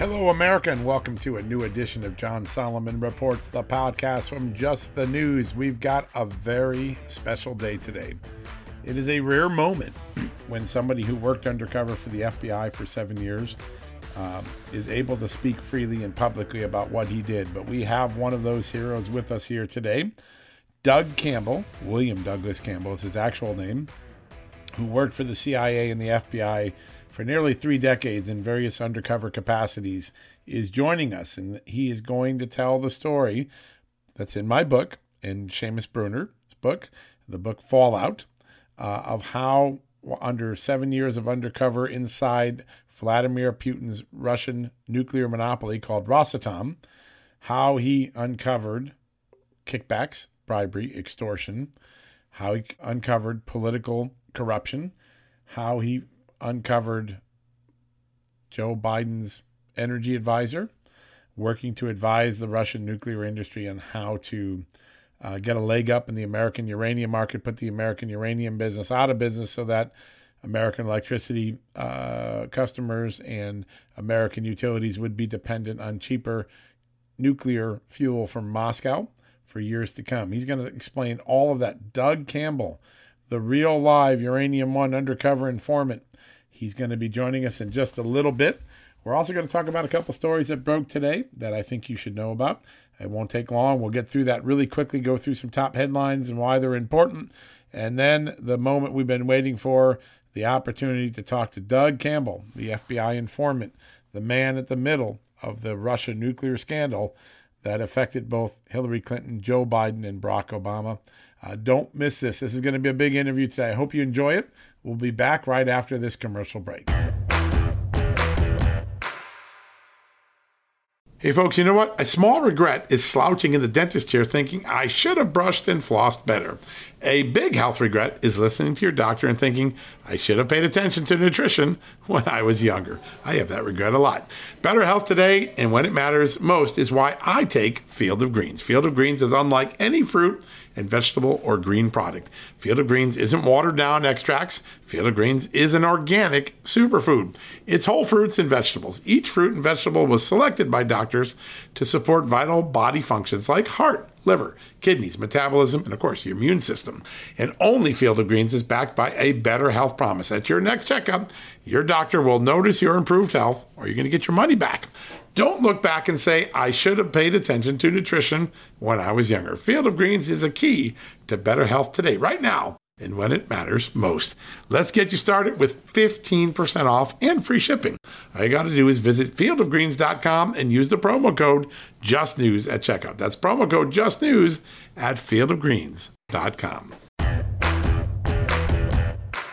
Hello, America, and welcome to a new edition of John Solomon Reports, the podcast from Just the News. We've got a very special day today. It is a rare moment when somebody who worked undercover for the FBI for seven years um, is able to speak freely and publicly about what he did. But we have one of those heroes with us here today. Doug Campbell, William Douglas Campbell is his actual name, who worked for the CIA and the FBI for nearly three decades in various undercover capacities, is joining us. And he is going to tell the story that's in my book, in Seamus Bruner's book, the book Fallout, uh, of how, under seven years of undercover inside Vladimir Putin's Russian nuclear monopoly called Rosatom, how he uncovered kickbacks, bribery, extortion, how he uncovered political corruption, how he uncovered Joe Biden's energy advisor, working to advise the Russian nuclear industry on how to uh, get a leg up in the American uranium market, put the American uranium business out of business so that American electricity uh, customers and American utilities would be dependent on cheaper nuclear fuel from Moscow for years to come. He's going to explain all of that. Doug Campbell, the real live Uranium One undercover informant, He's going to be joining us in just a little bit. We're also going to talk about a couple stories that broke today that I think you should know about. It won't take long. We'll get through that really quickly, go through some top headlines and why they're important. And then the moment we've been waiting for the opportunity to talk to Doug Campbell, the FBI informant, the man at the middle of the Russia nuclear scandal that affected both Hillary Clinton, Joe Biden, and Barack Obama. Uh, don't miss this. This is going to be a big interview today. I hope you enjoy it. We'll be back right after this commercial break. Hey, folks, you know what? A small regret is slouching in the dentist chair thinking, I should have brushed and flossed better. A big health regret is listening to your doctor and thinking, I should have paid attention to nutrition when I was younger. I have that regret a lot. Better health today, and when it matters most, is why I take Field of Greens. Field of Greens is unlike any fruit and vegetable or green product. Field of Greens isn't watered down extracts. Field of Greens is an organic superfood. It's whole fruits and vegetables. Each fruit and vegetable was selected by doctors to support vital body functions like heart, liver, kidneys, metabolism, and of course your immune system. And only Field of Greens is backed by a better health promise. At your next checkup, your doctor will notice your improved health or you're going to get your money back. Don't look back and say, I should have paid attention to nutrition when I was younger. Field of Greens is a key to better health today, right now, and when it matters most. Let's get you started with 15% off and free shipping. All you got to do is visit fieldofgreens.com and use the promo code JUSTNEWS at checkout. That's promo code JUSTNEWS at fieldofgreens.com.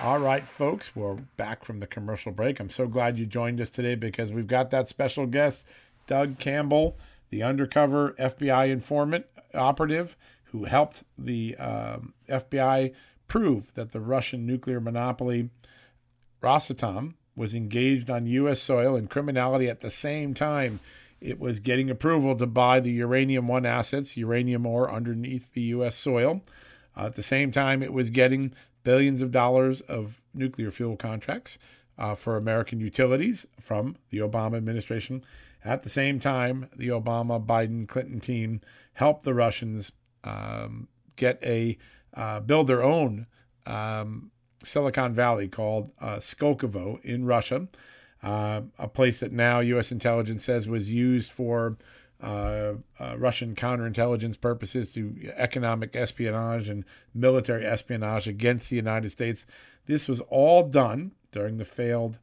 All right, folks, we're back from the commercial break. I'm so glad you joined us today because we've got that special guest, Doug Campbell, the undercover FBI informant operative who helped the um, FBI prove that the Russian nuclear monopoly Rosatom was engaged on U.S. soil in criminality at the same time it was getting approval to buy the uranium one assets, uranium ore underneath the U.S. soil. Uh, at the same time, it was getting billions of dollars of nuclear fuel contracts uh, for American utilities from the Obama administration. At the same time, the Obama Biden Clinton team helped the Russians um, get a uh, build their own um, Silicon Valley called uh, Skolkovo in Russia, uh, a place that now U.S. intelligence says was used for uh, uh, Russian counterintelligence purposes through economic espionage and military espionage against the United States. This was all done during the failed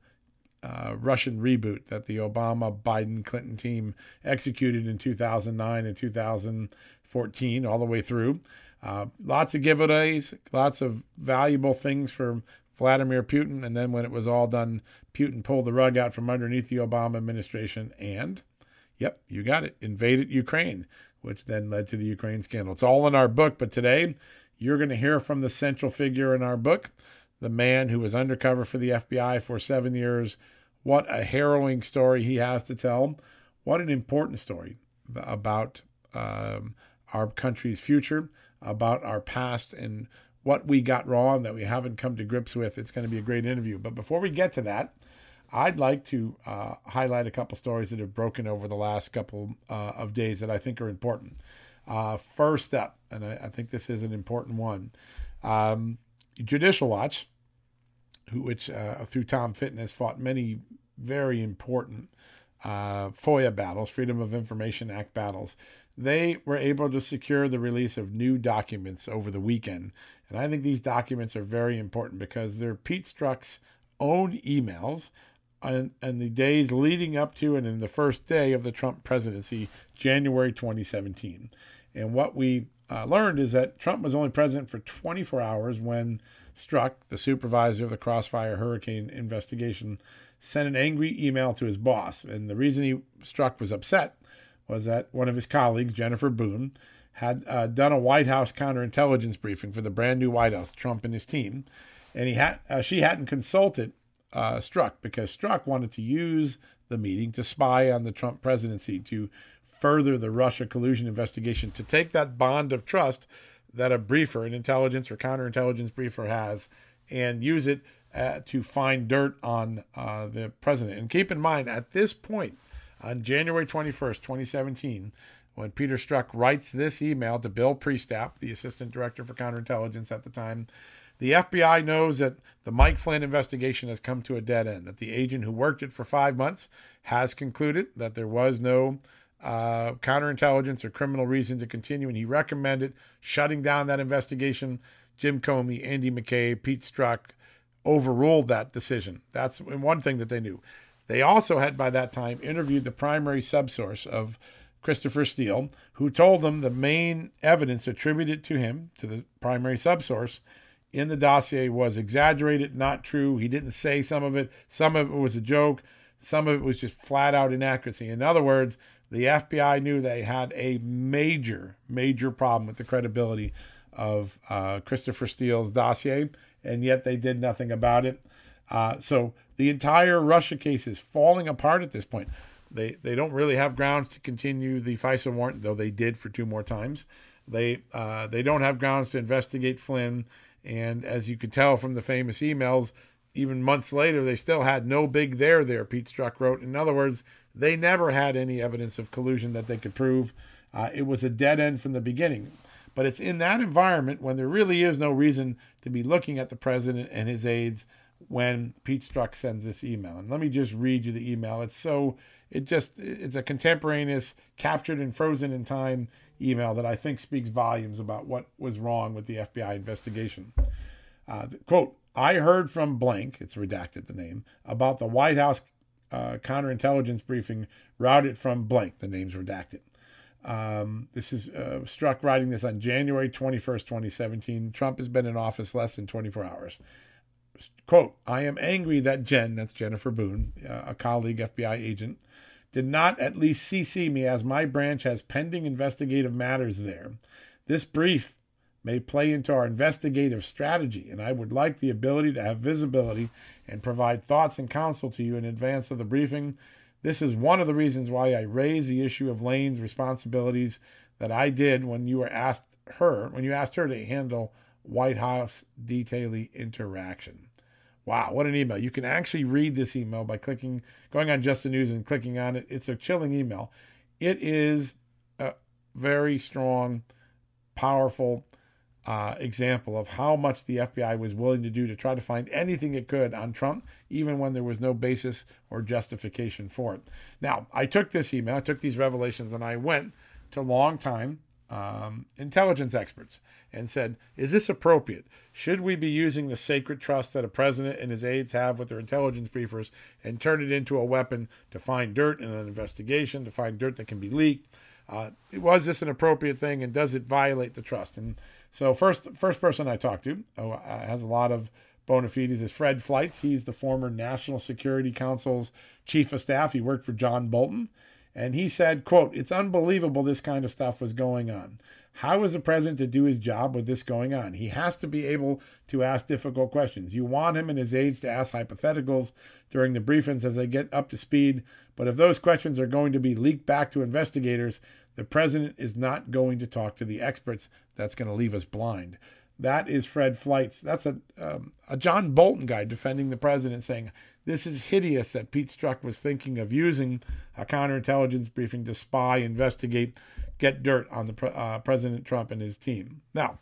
uh, Russian reboot that the Obama Biden Clinton team executed in 2009 and 2014, all the way through. Uh, lots of giveaways, lots of valuable things for Vladimir Putin. And then when it was all done, Putin pulled the rug out from underneath the Obama administration and Yep, you got it. Invaded Ukraine, which then led to the Ukraine scandal. It's all in our book, but today you're going to hear from the central figure in our book, the man who was undercover for the FBI for seven years. What a harrowing story he has to tell. What an important story about um, our country's future, about our past, and what we got wrong that we haven't come to grips with. It's going to be a great interview. But before we get to that, I'd like to uh, highlight a couple stories that have broken over the last couple uh, of days that I think are important. Uh, first up, and I, I, think this is an important one um, Judicial Watch, who, which uh, through Tom Fitton has fought many very important uh, FOIA battles, Freedom of Information Act battles. They were able to secure the release of new documents over the weekend. And I think these documents are very important because they're Pete Strzok's own emails and, and the days leading up to and in the first day of the Trump presidency, January 2017. And what we uh, learned is that Trump was only president for 24 hours when Strzok, the supervisor of the Crossfire Hurricane investigation, sent an angry email to his boss. And the reason he Strzok was upset was that one of his colleagues, Jennifer Boone, had uh, done a White House counterintelligence briefing for the brand new White House, Trump and his team, and he had uh, she hadn't consulted uh, Strzok because Strzok wanted to use the meeting to spy on the Trump presidency to further the Russia collusion investigation to take that bond of trust that a briefer, an intelligence or counterintelligence briefer has, and use it uh, to find dirt on uh, the president. And keep in mind, at this point, on January 21st, 2017, when Peter Strzok writes this email to Bill Priestap, the assistant director for counterintelligence at the time, the FBI knows that the Mike Flynn investigation has come to a dead end, that the agent who worked it for five months has concluded that there was no uh, counterintelligence or criminal reason to continue, and he recommended shutting down that investigation. Jim Comey, Andy McCabe, Pete Strzok overruled that decision. That's one thing that they knew. They also had, by that time, interviewed the primary subsource of Christopher Steele, who told them the main evidence attributed to him, to the primary subsource, in the dossier was exaggerated, not true. He didn't say some of it. Some of it was a joke. Some of it was just flat out inaccuracy. In other words, the FBI knew they had a major, major problem with the credibility of uh, Christopher Steele's dossier, and yet they did nothing about it. Uh, so the entire Russia case is falling apart at this point. They they don't really have grounds to continue the FISA warrant, though they did for two more times. They uh, they don't have grounds to investigate Flynn, and as you could tell from the famous emails, even months later, they still had no big there there. Pete Strzok wrote. In other words, they never had any evidence of collusion that they could prove. Uh, it was a dead end from the beginning. But it's in that environment when there really is no reason to be looking at the president and his aides when Pete Strzok sends this email. And let me just read you the email. It's so it just it's a contemporaneous, captured and frozen in time email that I think speaks volumes about what was wrong with the FBI investigation. Uh, quote: I heard from blank, it's redacted the name, about the White House uh, counterintelligence briefing routed from blank, the name's redacted. Um, this is uh, Strzok writing this on January 21st, 2017. Trump has been in office less than 24 hours quote, I am angry that Jen, that's Jennifer Boone, uh, a colleague FBI agent, did not at least CC me as my branch has pending investigative matters there. This brief may play into our investigative strategy, and I would like the ability to have visibility and provide thoughts and counsel to you in advance of the briefing. This is one of the reasons why I raised the issue of Lane's responsibilities that I did when you were asked her, when you asked her to handle White House detailee interaction. Wow, what an email. You can actually read this email by clicking, going on Just the News and clicking on it. It's a chilling email. It is a very strong, powerful uh, example of how much the FBI was willing to do to try to find anything it could on Trump, even when there was no basis or justification for it. Now, I took this email, I took these revelations, and I went to longtime um, intelligence experts and said, Is this appropriate? Should we be using the sacred trust that a president and his aides have with their intelligence briefers and turn it into a weapon to find dirt in an investigation, to find dirt that can be leaked? Uh, was this an appropriate thing and does it violate the trust? And so, first, first person I talked to oh, uh, has a lot of bona fides is Fred Fleitz. He's the former National Security Council's chief of staff. He worked for John Bolton. And he said, quote, it's unbelievable this kind of stuff was going on. How is the president to do his job with this going on? He has to be able to ask difficult questions. You want him and his aides to ask hypotheticals during the briefings as they get up to speed, but if those questions are going to be leaked back to investigators, the president is not going to talk to the experts. That's going to leave us blind. That is Fred Fleitz. That's a um, a John Bolton guy defending the president, saying this is hideous that Pete Strzok was thinking of using a counterintelligence briefing to spy, investigate, get dirt on the uh, President Trump and his team. Now,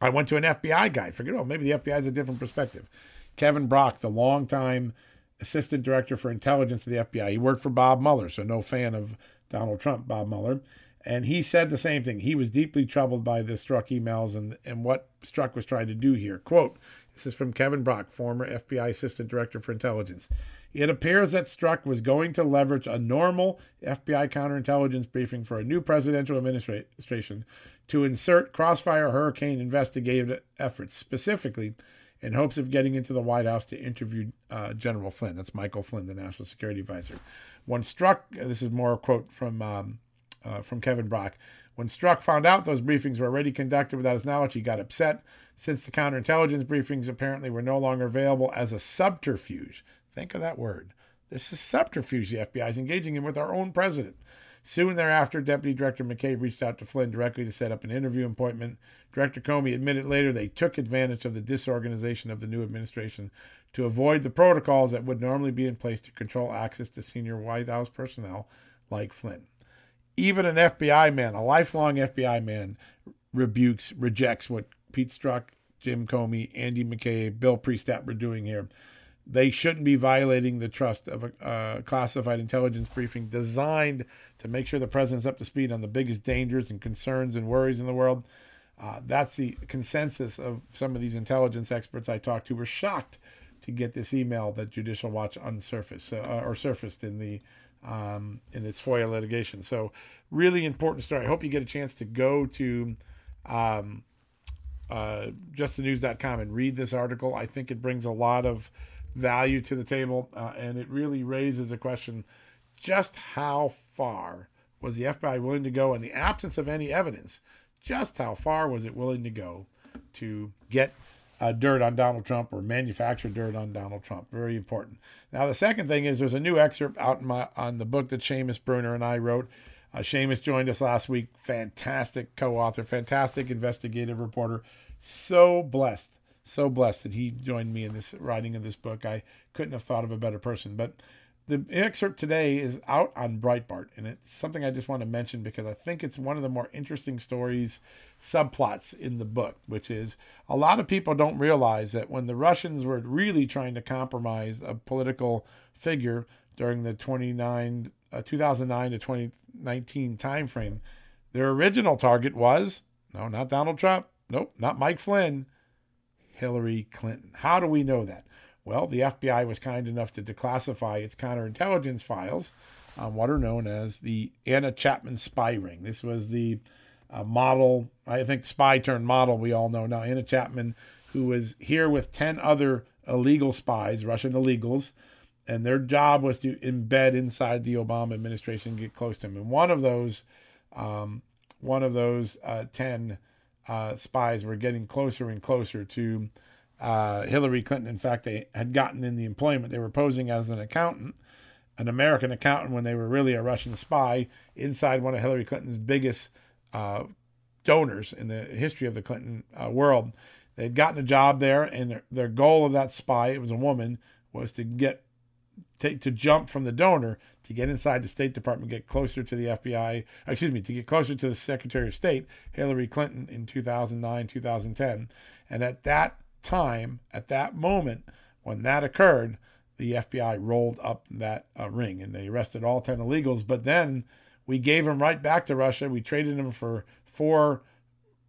I went to an FBI guy. Figured, oh, maybe the FBI has a different perspective. Kevin Brock, the longtime assistant director for intelligence of the FBI, he worked for Bob Mueller, so no fan of Donald Trump, Bob Mueller. And he said the same thing. He was deeply troubled by the Strzok emails and, and what Strzok was trying to do here. Quote, this is from Kevin Brock, former FBI Assistant Director for Intelligence. It appears that Strzok was going to leverage a normal FBI counterintelligence briefing for a new presidential administration to insert crossfire hurricane investigative efforts, specifically in hopes of getting into the White House to interview uh, General Flynn. That's Michael Flynn, the National Security Advisor. When Strzok, this is more a quote from um, uh, from Kevin Brock. When Strzok found out those briefings were already conducted without his knowledge, he got upset since the counterintelligence briefings apparently were no longer available as a subterfuge. Think of that word. This is subterfuge the FBI is engaging in with our own president. Soon thereafter, Deputy Director McCabe reached out to Flynn directly to set up an interview appointment. Director Comey admitted later they took advantage of the disorganization of the new administration to avoid the protocols that would normally be in place to control access to senior White House personnel like Flynn even an FBI man, a lifelong FBI man, rebukes, rejects what Pete Strzok, Jim Comey, Andy McCabe, Bill Priestap were doing here. They shouldn't be violating the trust of a uh, classified intelligence briefing designed to make sure the president's up to speed on the biggest dangers and concerns and worries in the world. Uh, that's the consensus of some of these intelligence experts I talked to were shocked to get this email that Judicial Watch unsurfaced uh, or surfaced in the um, in its FOIA litigation. So, really important story. I hope you get a chance to go to um, uh, justthenews.com and read this article. I think it brings a lot of value to the table, uh, and it really raises a question just how far was the FBI willing to go in the absence of any evidence? Just how far was it willing to go to get uh, dirt on Donald Trump or manufacture dirt on Donald Trump. Very important. Now, the second thing is there's a new excerpt out in my, on the book that Seamus Bruner and I wrote. Uh, Seamus joined us last week. Fantastic co author, fantastic investigative reporter. So blessed, so blessed that he joined me in this writing of this book. I couldn't have thought of a better person. But the excerpt today is out on Breitbart, and it's something I just want to mention because I think it's one of the more interesting stories, subplots in the book, which is a lot of people don't realize that when the Russians were really trying to compromise a political figure during the 29, uh, 2009 to 2019 timeframe, their original target was no, not Donald Trump, nope, not Mike Flynn, Hillary Clinton. How do we know that? Well, the FBI was kind enough to declassify its counterintelligence files on what are known as the Anna Chapman spy ring. This was the uh, model, I think, spy turned model we all know now. Anna Chapman, who was here with 10 other illegal spies, Russian illegals, and their job was to embed inside the Obama administration, get close to him. And one of those, um, one of those uh, 10 uh, spies were getting closer and closer to uh, Hillary Clinton. In fact, they had gotten in the employment. They were posing as an accountant, an American accountant, when they were really a Russian spy inside one of Hillary Clinton's biggest uh, donors in the history of the Clinton uh, world. They'd gotten a job there, and their, their goal of that spy, it was a woman, was to get take to jump from the donor to get inside the State Department, get closer to the FBI, excuse me, to get closer to the Secretary of State, Hillary Clinton, in 2009, 2010. And at that time, at that moment, when that occurred, the FBI rolled up that uh, ring and they arrested all 10 illegals. But then we gave them right back to Russia. We traded them for four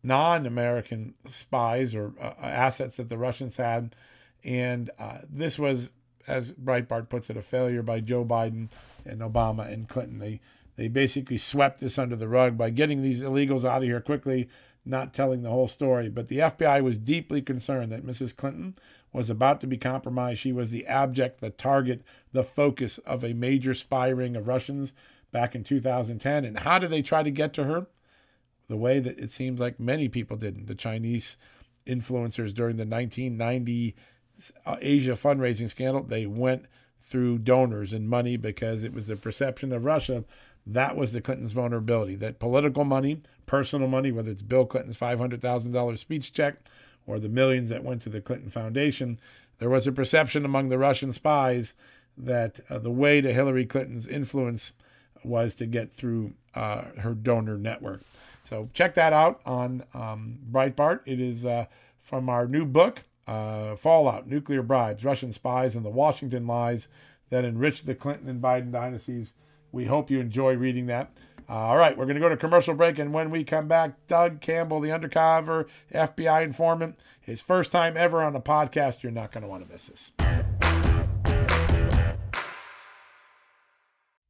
non American spies or uh, assets that the Russians had. And uh, this was, as Breitbart puts it, a failure by Joe Biden and Obama and Clinton. They, they basically swept this under the rug by getting these illegals out of here quickly not telling the whole story. But the FBI was deeply concerned that Mrs. Clinton was about to be compromised. She was the abject, the target, the focus of a major spy ring of Russians back in 2010. And how did they try to get to her? The way that it seems like many people did. The Chinese influencers during the 1990 uh, Asia fundraising scandal, they went through donors and money because it was the perception of Russia that was the Clintons' vulnerability. That political money, personal money, whether it's Bill Clinton's $500,000 speech check or the millions that went to the Clinton Foundation, there was a perception among the Russian spies that uh, the way to Hillary Clinton's influence was to get through uh, her donor network. So check that out on um, Breitbart. It is uh, from our new book, uh, Fallout Nuclear Bribes, Russian Spies, and the Washington Lies that enriched the Clinton and Biden dynasties. We hope you enjoy reading that. Uh, all right, we're going to go to commercial break, and when we come back, Doug Campbell, the undercover FBI informant, his first time ever on a podcast. You're not going to want to miss this.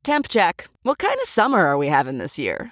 Temp check. What kind of summer are we having this year?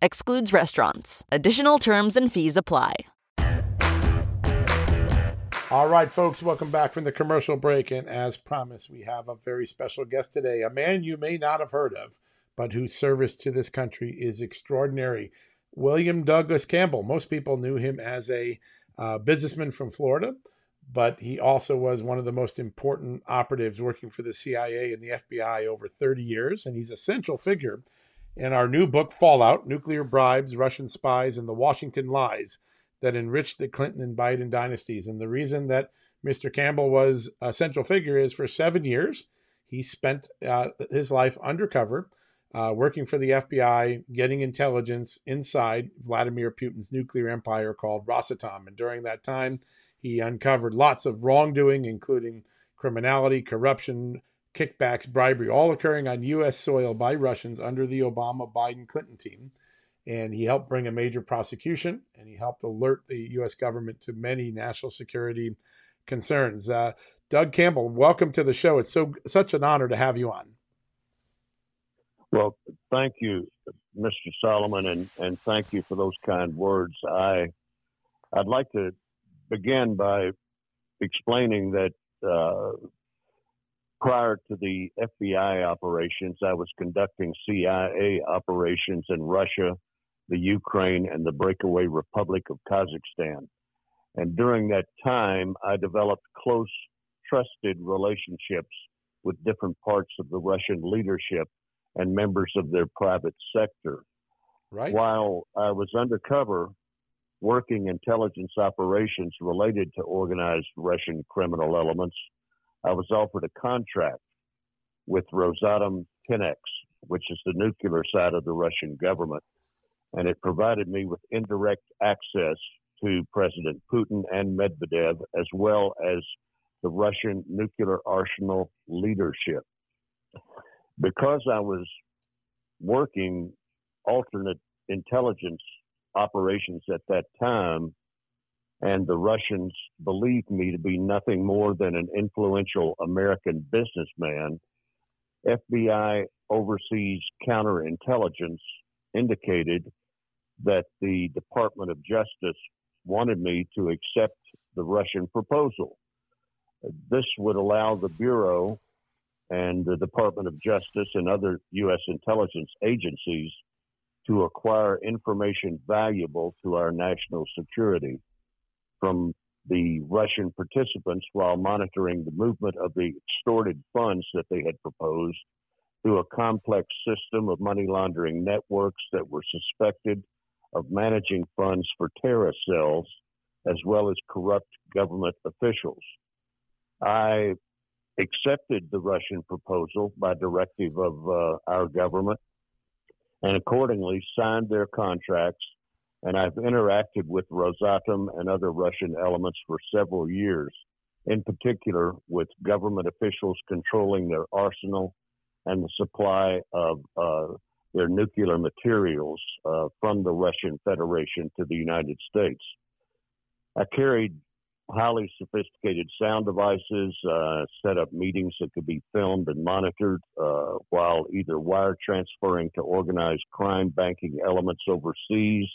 Excludes restaurants. Additional terms and fees apply. All right, folks, welcome back from the commercial break. And as promised, we have a very special guest today, a man you may not have heard of, but whose service to this country is extraordinary. William Douglas Campbell. Most people knew him as a uh, businessman from Florida, but he also was one of the most important operatives working for the CIA and the FBI over 30 years. And he's a central figure in our new book, Fallout Nuclear Bribes, Russian Spies, and the Washington Lies that enriched the Clinton and Biden dynasties. And the reason that Mr. Campbell was a central figure is for seven years, he spent uh, his life undercover, uh, working for the FBI, getting intelligence inside Vladimir Putin's nuclear empire called Rosatom. And during that time, he uncovered lots of wrongdoing, including criminality, corruption, kickbacks, bribery, all occurring on U.S. soil by Russians under the Obama Biden Clinton team. And he helped bring a major prosecution and he helped alert the U.S. government to many national security concerns. Uh, Doug Campbell, welcome to the show. It's so such an honor to have you on. Well, thank you, Mr. Solomon, and, and thank you for those kind words. I I'd like to begin by explaining that uh, prior to the FBI operations, I was conducting CIA operations in Russia, the Ukraine, and the breakaway Republic of Kazakhstan. And during that time, I developed close, trusted relationships with different parts of the Russian leadership and members of their private sector. Right. While I was undercover working intelligence operations related to organized Russian criminal elements, I was offered a contract with Rosatom Tenex, which is the nuclear side of the Russian government, and it provided me with indirect access to President Putin and Medvedev, as well as the Russian nuclear arsenal leadership. Because I was working alternate intelligence operations at that time, and the Russians believed me to be nothing more than an influential American businessman. FBI overseas counterintelligence indicated that the Department of Justice wanted me to accept the Russian proposal. This would allow the Bureau and the Department of Justice and other U.S. intelligence agencies to acquire information valuable to our national security from the Russian participants while monitoring the movement of the extorted funds that they had proposed through a complex system of money laundering networks that were suspected of managing funds for terrorist cells as well as corrupt government officials. I accepted the Russian proposal by directive of uh, our government and accordingly signed their contracts and I've interacted with Rosatom and other Russian elements for several years, in particular with government officials controlling their arsenal and the supply of uh, their nuclear materials uh, from the Russian Federation to the United States. I carried highly sophisticated sound devices, uh, set up meetings that could be filmed and monitored uh, while either wire transferring to organized crime banking elements overseas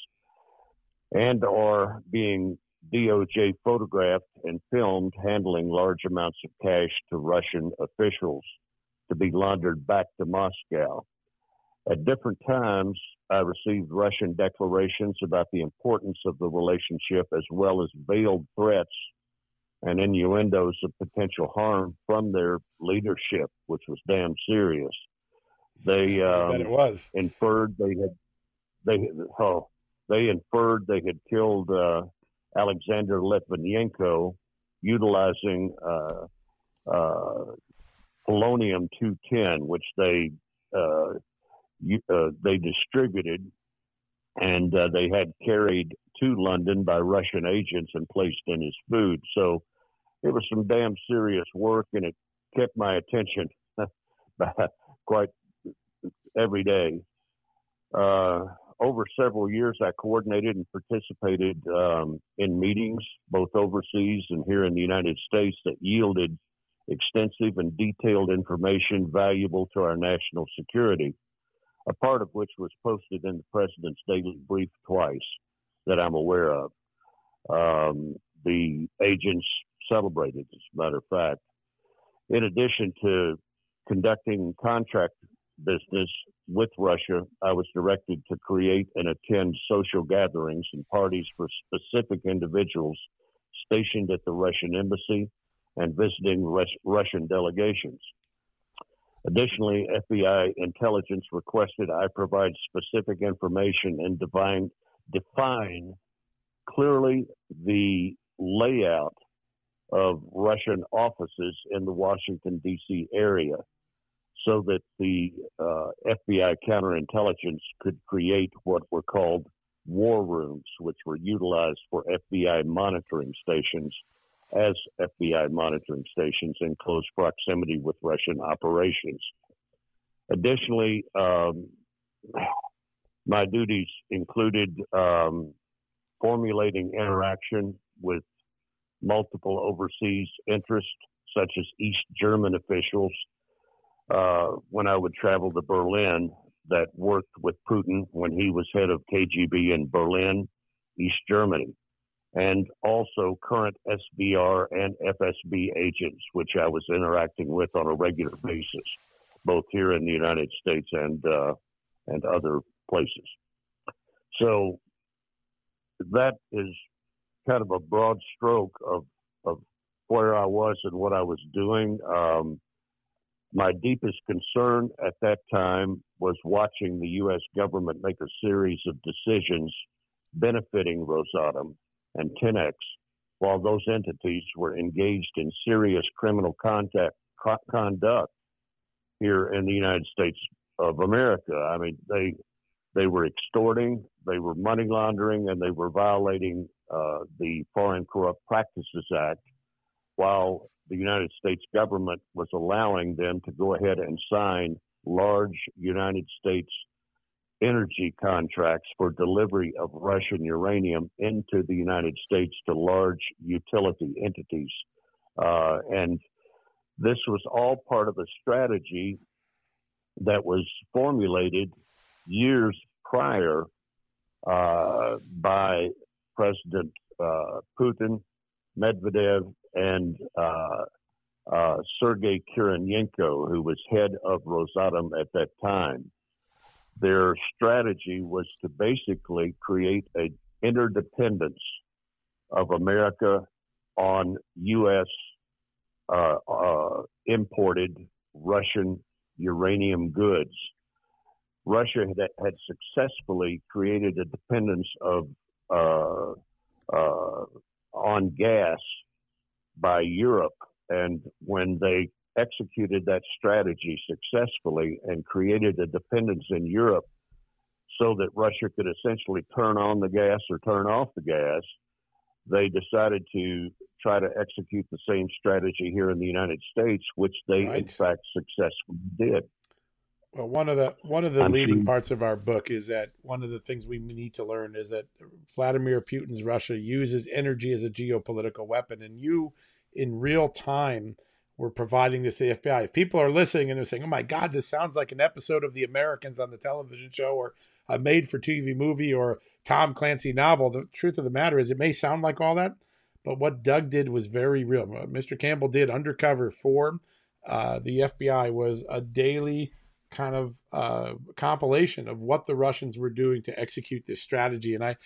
and or being DOJ photographed and filmed handling large amounts of cash to Russian officials to be laundered back to Moscow. At different times, I received Russian declarations about the importance of the relationship as well as veiled threats and innuendos of potential harm from their leadership, which was damn serious. They um, it was inferred they had they oh they inferred they had killed uh, Alexander Litvinenko utilizing uh, uh, polonium 210, which they uh, uh, they distributed and they had carried to London by Russian agents and placed in his food. So it was some damn serious work, and it kept my attention quite every day. Uh, over several years, I coordinated and participated um, in meetings, both overseas and here in the United States, that yielded extensive and detailed information valuable to our national security, a part of which was posted in the President's Daily Brief twice that I'm aware of. Um, the agents celebrated, as a matter of fact. In addition to conducting contract business with Russia, I was directed to create and attend social gatherings and parties for specific individuals stationed at the Russian embassy and visiting Russian delegations. Additionally, FBI intelligence requested I provide specific information and define, define clearly the layout of Russian offices in the Washington, D.C. area so that the uh, FBI counterintelligence could create what were called war rooms, which were utilized for FBI monitoring stations as FBI monitoring stations in close proximity with Russian operations. Additionally, um, my duties included um, formulating interaction with multiple overseas interests, such as East German officials uh, when I would travel to Berlin that worked with Putin when he was head of KGB in Berlin, East Germany, and also current SVR and FSB agents, which I was interacting with on a regular basis, both here in the United States and uh, and other places. So that is kind of a broad stroke of of where I was and what I was doing. Um, my deepest concern at that time was watching the U.S. government make a series of decisions benefiting Rosatom and Tenex while those entities were engaged in serious criminal contact, co- conduct here in the United States of America. I mean, they they were extorting, they were money laundering, and they were violating uh, the Foreign Corrupt Practices Act while the United States government was allowing them to go ahead and sign large United States energy contracts for delivery of Russian uranium into the United States to large utility entities. Uh, and this was all part of a strategy that was formulated years prior uh, by President uh, Putin, Medvedev, and uh, uh, Sergei Kiriyenko, who was head of Rosatom at that time. Their strategy was to basically create an interdependence of America on U.S. Uh, uh, imported Russian uranium goods. Russia had, had successfully created a dependence of uh, uh on gas by Europe. And when they executed that strategy successfully and created a dependence in Europe so that Russia could essentially turn on the gas or turn off the gas, they decided to try to execute the same strategy here in the United States, which they right. in fact successfully did. Well, one of the one of the I'm leading parts of our book is that one of the things we need to learn is that Vladimir Putin's Russia uses energy as a geopolitical weapon, and you, in real time, were providing this to the FBI. If people are listening and they're saying, "Oh my God, this sounds like an episode of The Americans on the television show," or a made-for-TV movie, or Tom Clancy novel. The truth of the matter is, it may sound like all that, but what Doug did was very real. Mr. Campbell did undercover for uh, the FBI was a daily kind of uh, compilation of what the Russians were doing to execute this strategy. And I,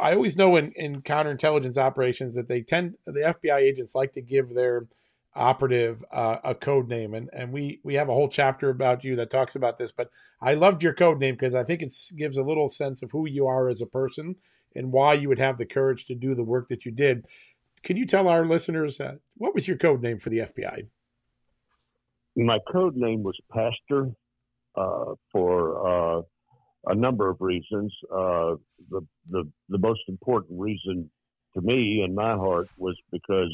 I always know in, in counterintelligence operations that they tend the FBI agents like to give their operative uh, a code name, and and we we have a whole chapter about you that talks about this. But I loved your code name because I think it gives a little sense of who you are as a person and why you would have the courage to do the work that you did. Can you tell our listeners uh, what was your code name for the FBI? My code name was Pastor for uh, a number of reasons. Uh, the, the the most important reason to me in my heart was because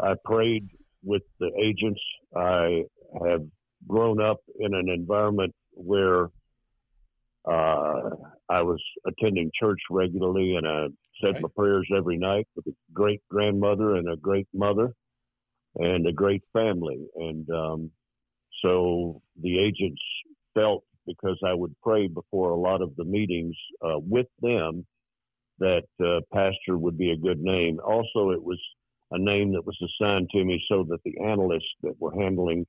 I prayed with the agents. I have grown up in an environment where uh, I was attending church regularly, and I said my prayers every night with a great grandmother and a great mother and a great family. And um, so the agents felt because I would pray before a lot of the meetings uh, with them that uh, pastor would be a good name. Also, it was a name that was assigned to me so that the analysts that were handling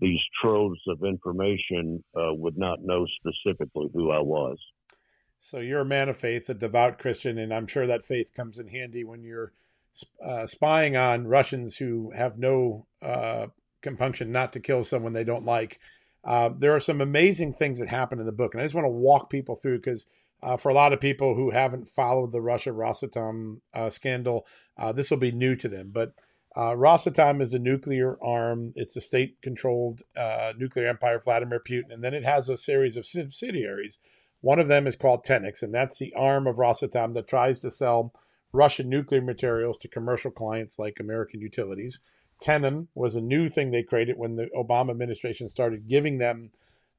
these troves of information uh, would not know specifically who I was. So you're a man of faith, a devout Christian, and I'm sure that faith comes in handy when you're uh, spying on Russians who have no uh, compunction not to kill someone they don't like. Uh, there are some amazing things that happen in the book, and I just want to walk people through because uh, for a lot of people who haven't followed the Russia Rosatom uh, scandal, uh, this will be new to them. But uh, Rosatom is a nuclear arm. It's a state-controlled nuclear empire, Vladimir Putin, and then it has a series of subsidiaries. One of them is called Tenex, and that's the arm of Rosatom that tries to sell Russian nuclear materials to commercial clients like American utilities. Tenam was a new thing they created when the Obama administration started giving them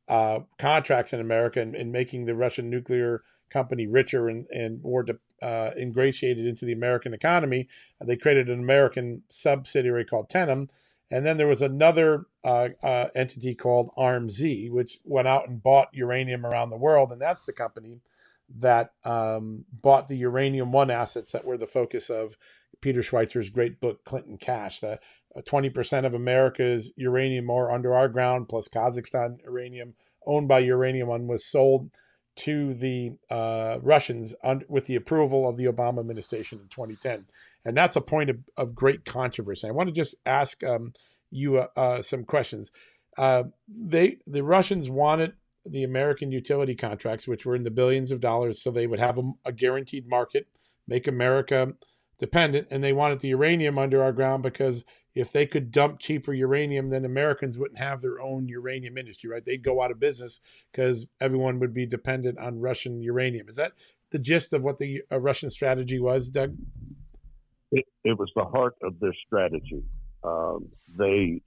uh, contracts in America and, and, making the Russian nuclear company richer and, and more uh, ingratiated into the American economy. They created an American subsidiary called Tenam. And then there was another uh, uh entity called ARMZ, which went out and bought uranium around the world. And that's the company that um, bought the Uranium One assets that were the focus of Peter Schweizer's great book, Clinton Cash. The 20% of America's uranium ore under our ground, plus Kazakhstan uranium owned by Uranium One, was sold to the uh, Russians un- with the approval of the Obama administration in 2010. And that's a point of, of great controversy. I want to just ask um, you uh, uh, some questions. Uh, they the Russians wanted the American utility contracts, which were in the billions of dollars, so they would have a, a guaranteed market, make America dependent, and they wanted the uranium under our ground because if they could dump cheaper uranium, then Americans wouldn't have their own uranium industry, right? They'd go out of business because everyone would be dependent on Russian uranium. Is that the gist of what the uh, Russian strategy was, Doug? It, it, was the heart of their strategy. Um, they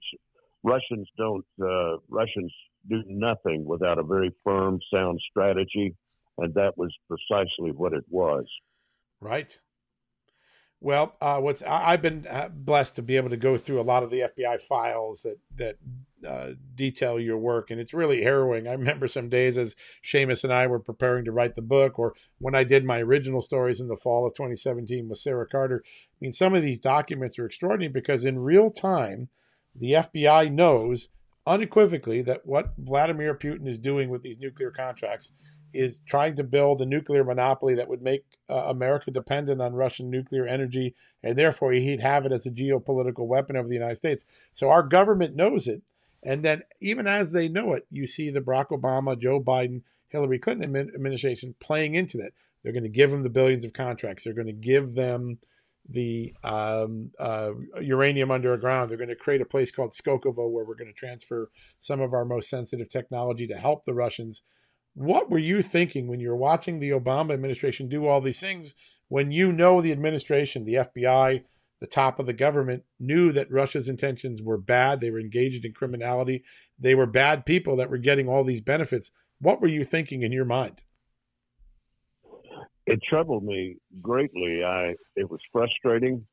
Russians don't uh, Russians do nothing without a very firm, sound strategy, and that was precisely what it was. Right. Well, uh, what's I, have been uh, blessed to be able to go through a lot of the FBI files that that uh, detail your work, and it's really harrowing. I remember some days as Seamus and I were preparing to write the book, or when I did my original stories in the fall of 2017 with Sarah Carter. I mean, some of these documents are extraordinary because in real time, the FBI knows unequivocally that what Vladimir Putin is doing with these nuclear contracts is trying to build a nuclear monopoly that would make uh, America dependent on Russian nuclear energy, and therefore he'd have it as a geopolitical weapon over the United States. So our government knows it. And then, even as they know it, you see the Barack Obama, Joe Biden, Hillary Clinton administration playing into that. They're going to give them the billions of contracts. They're going to give them the um, uh, uranium underground. They're going to create a place called Skolkovo where we're going to transfer some of our most sensitive technology to help the Russians what were you thinking when you were watching the Obama administration do all these things when you know the administration, the FBI, the top of the government knew that Russia's intentions were bad? They were engaged in criminality. They were bad people that were getting all these benefits. What were you thinking in your mind? It troubled me greatly. I it was frustrating.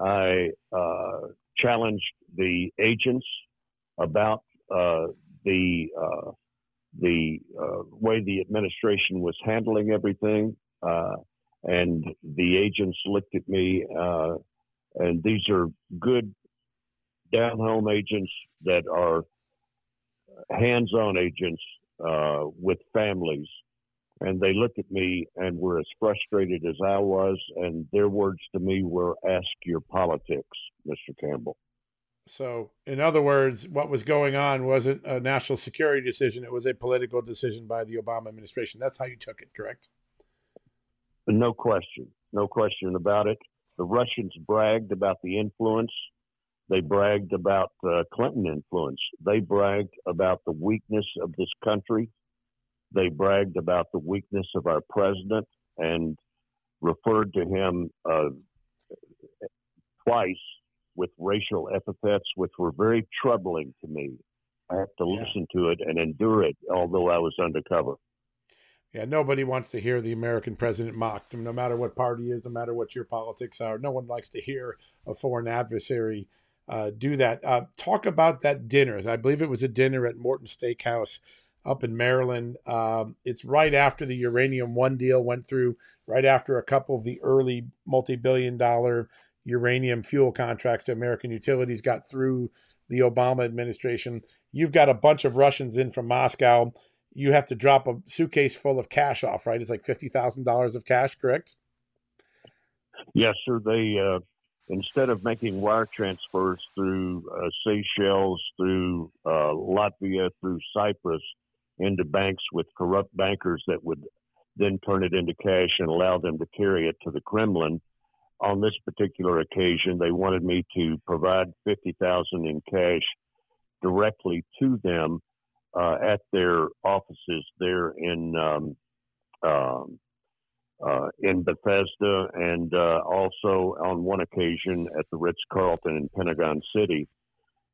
I uh, challenged the agents about uh, the uh, the uh, way the administration was handling everything. Uh, and the agents looked at me, uh, and these are good down home agents that are hands on agents uh, with families. And they looked at me and were as frustrated as I was. And their words to me were, Ask your politics, Mr. Campbell. So, in other words, what was going on wasn't a national security decision, it was a political decision by the Obama administration. That's how you took it, correct? No question. No question about it. The Russians bragged about the influence. They bragged about uh, Clinton influence. They bragged about the weakness of this country. They bragged about the weakness of our president and referred to him uh, twice with racial epithets, which were very troubling to me. I have to yeah. listen to it and endure it, although I was undercover. Yeah, nobody wants to hear the American president mocked, no matter what party is, no matter what your politics are. No one likes to hear a foreign adversary uh, do that. Uh, talk about that dinner. I believe it was a dinner at Morton Steakhouse up in Maryland. Um, it's right after the Uranium One deal went through, right after a couple of the early multi billion dollar uranium fuel contracts to American utilities got through the Obama administration. You've got a bunch of Russians in from Moscow. You have to drop a suitcase full of cash off, right? It's like $50,000 of cash, correct? Yes, sir. They, uh, instead of making wire transfers through uh, Seychelles, through uh, Latvia, through Cyprus into banks with corrupt bankers that would then turn it into cash and allow them to carry it to the Kremlin, on this particular occasion, they wanted me to provide 50,000 in cash directly to them uh, at their offices there in um, um, uh, in Bethesda, and uh, also on one occasion at the Ritz Carlton in Pentagon City.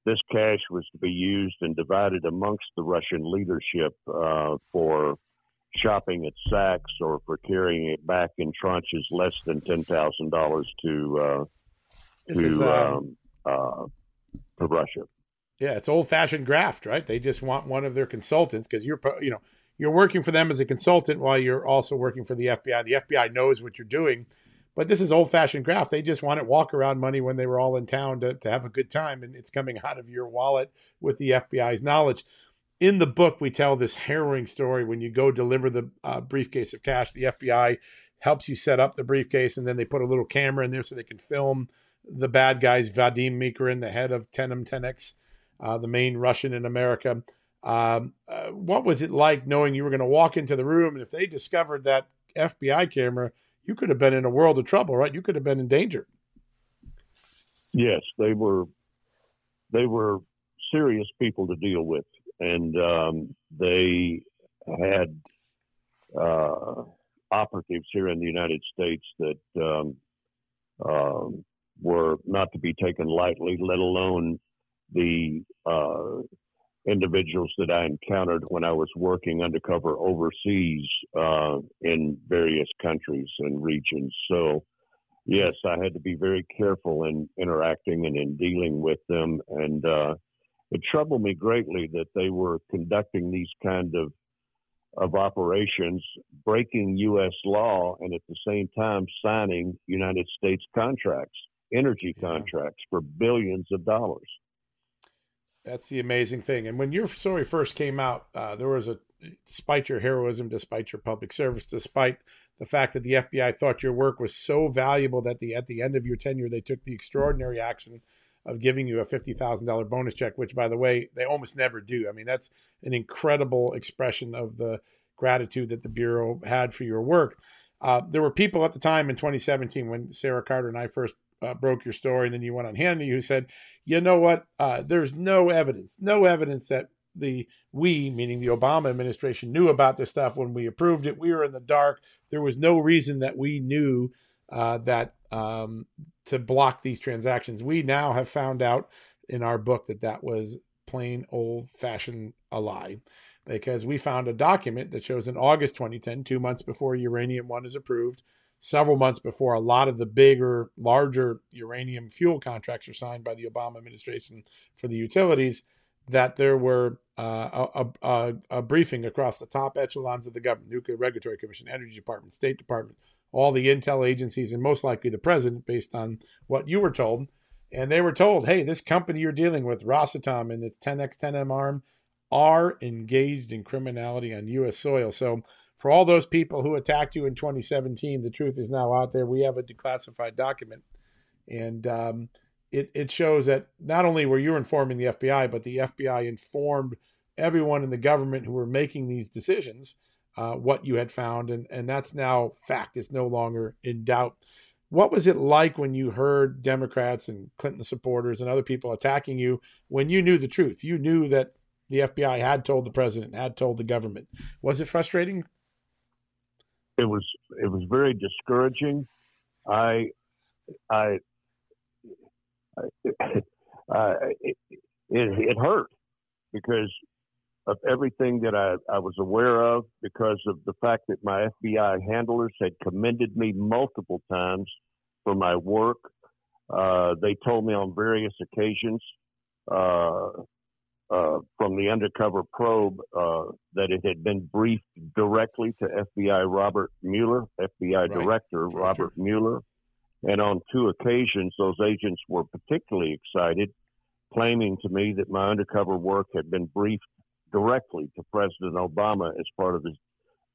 This cash was to be used and divided amongst the Russian leadership uh, for shopping at Saks or for carrying it back in tranches less than ten thousand dollars to uh, to is, um, um, uh, to Russia. Yeah, it's old fashioned graft, right? They just want one of their consultants because you're you know you're working for them as a consultant while you're also working for the FBI. The FBI knows what you're doing, but this is old fashioned graft. They just wanted walk around money when they were all in town to, to have a good time, and it's coming out of your wallet with the FBI's knowledge in the book, we tell this harrowing story when you go deliver the uh, briefcase of cash. The FBI helps you set up the briefcase, and then they put a little camera in there so they can film the bad guys. Vadim Mikerin, the head of Tenam Tenex, uh, the main Russian in America. Um, uh, what was it like knowing you were going to walk into the room, and if they discovered that FBI camera, you could have been in a world of trouble, right? You could have been in danger. Yes, they were. They were serious people to deal with and um, they had uh, operatives here in the United States that um, um, were not to be taken lightly, let alone the uh, individuals that I encountered when I was working undercover overseas uh, in various countries and regions. So, yes, I had to be very careful in interacting and in dealing with them. And uh, it troubled me greatly that they were conducting these kind of of operations, breaking U.S. law, and at the same time signing United States contracts, energy contracts for billions of dollars. That's the amazing thing. And when your story first came out, uh, there was a, despite your heroism, despite your public service, despite the fact that the FBI thought your work was so valuable that the at the end of your tenure they took the extraordinary action of giving you a $50,000 bonus check, which, by the way, they almost never do. I mean, that's an incredible expression of the gratitude that the Bureau had for your work. Uh, there were people at the time in 2017 when Sarah Carter and I first uh, broke your story, and then you went on Hannity, who said, you know what? Uh, there's no evidence, no evidence that the we, meaning the Obama administration, knew about this stuff when we approved it. We were in the dark. There was no reason that we knew uh, that um, to block these transactions. We now have found out in our book that that was plain old fashioned a lie because we found a document that shows in August 2010, two months before Uranium One is approved, several months before a lot of the bigger, larger uranium fuel contracts are signed by the Obama administration for the utilities, that there were uh, a, a, a, briefing across the top echelons of the government, Nuclear Regulatory Commission, Energy Department, State Department, all the intel agencies, and most likely the president, based on what you were told. And they were told, hey, this company you're dealing with, Rosatom and its Tenex Tenam arm, are engaged in criminality on U.S. soil. So, for all those people who attacked you in 2017, the truth is now out there. We have a declassified document. And um, it, it shows that not only were you informing the FBI, but the FBI informed everyone in the government who were making these decisions uh, what you had found. And, and that's now fact. It's no longer in doubt. What was it like when you heard Democrats and Clinton supporters and other people attacking you when you knew the truth? You knew that the FBI had told the president, had told the government. Was it frustrating? It was. It was very discouraging. I, I, uh, it, it, it hurt because of everything that I, I was aware of, because of the fact that my FBI handlers had commended me multiple times for my work. Uh, they told me on various occasions uh, uh, from the undercover probe uh, that it had been briefed directly to FBI Robert Mueller, FBI right. Director Robert Mueller. And on two occasions, those agents were particularly excited, claiming to me that my undercover work had been briefed directly to President Obama as part of his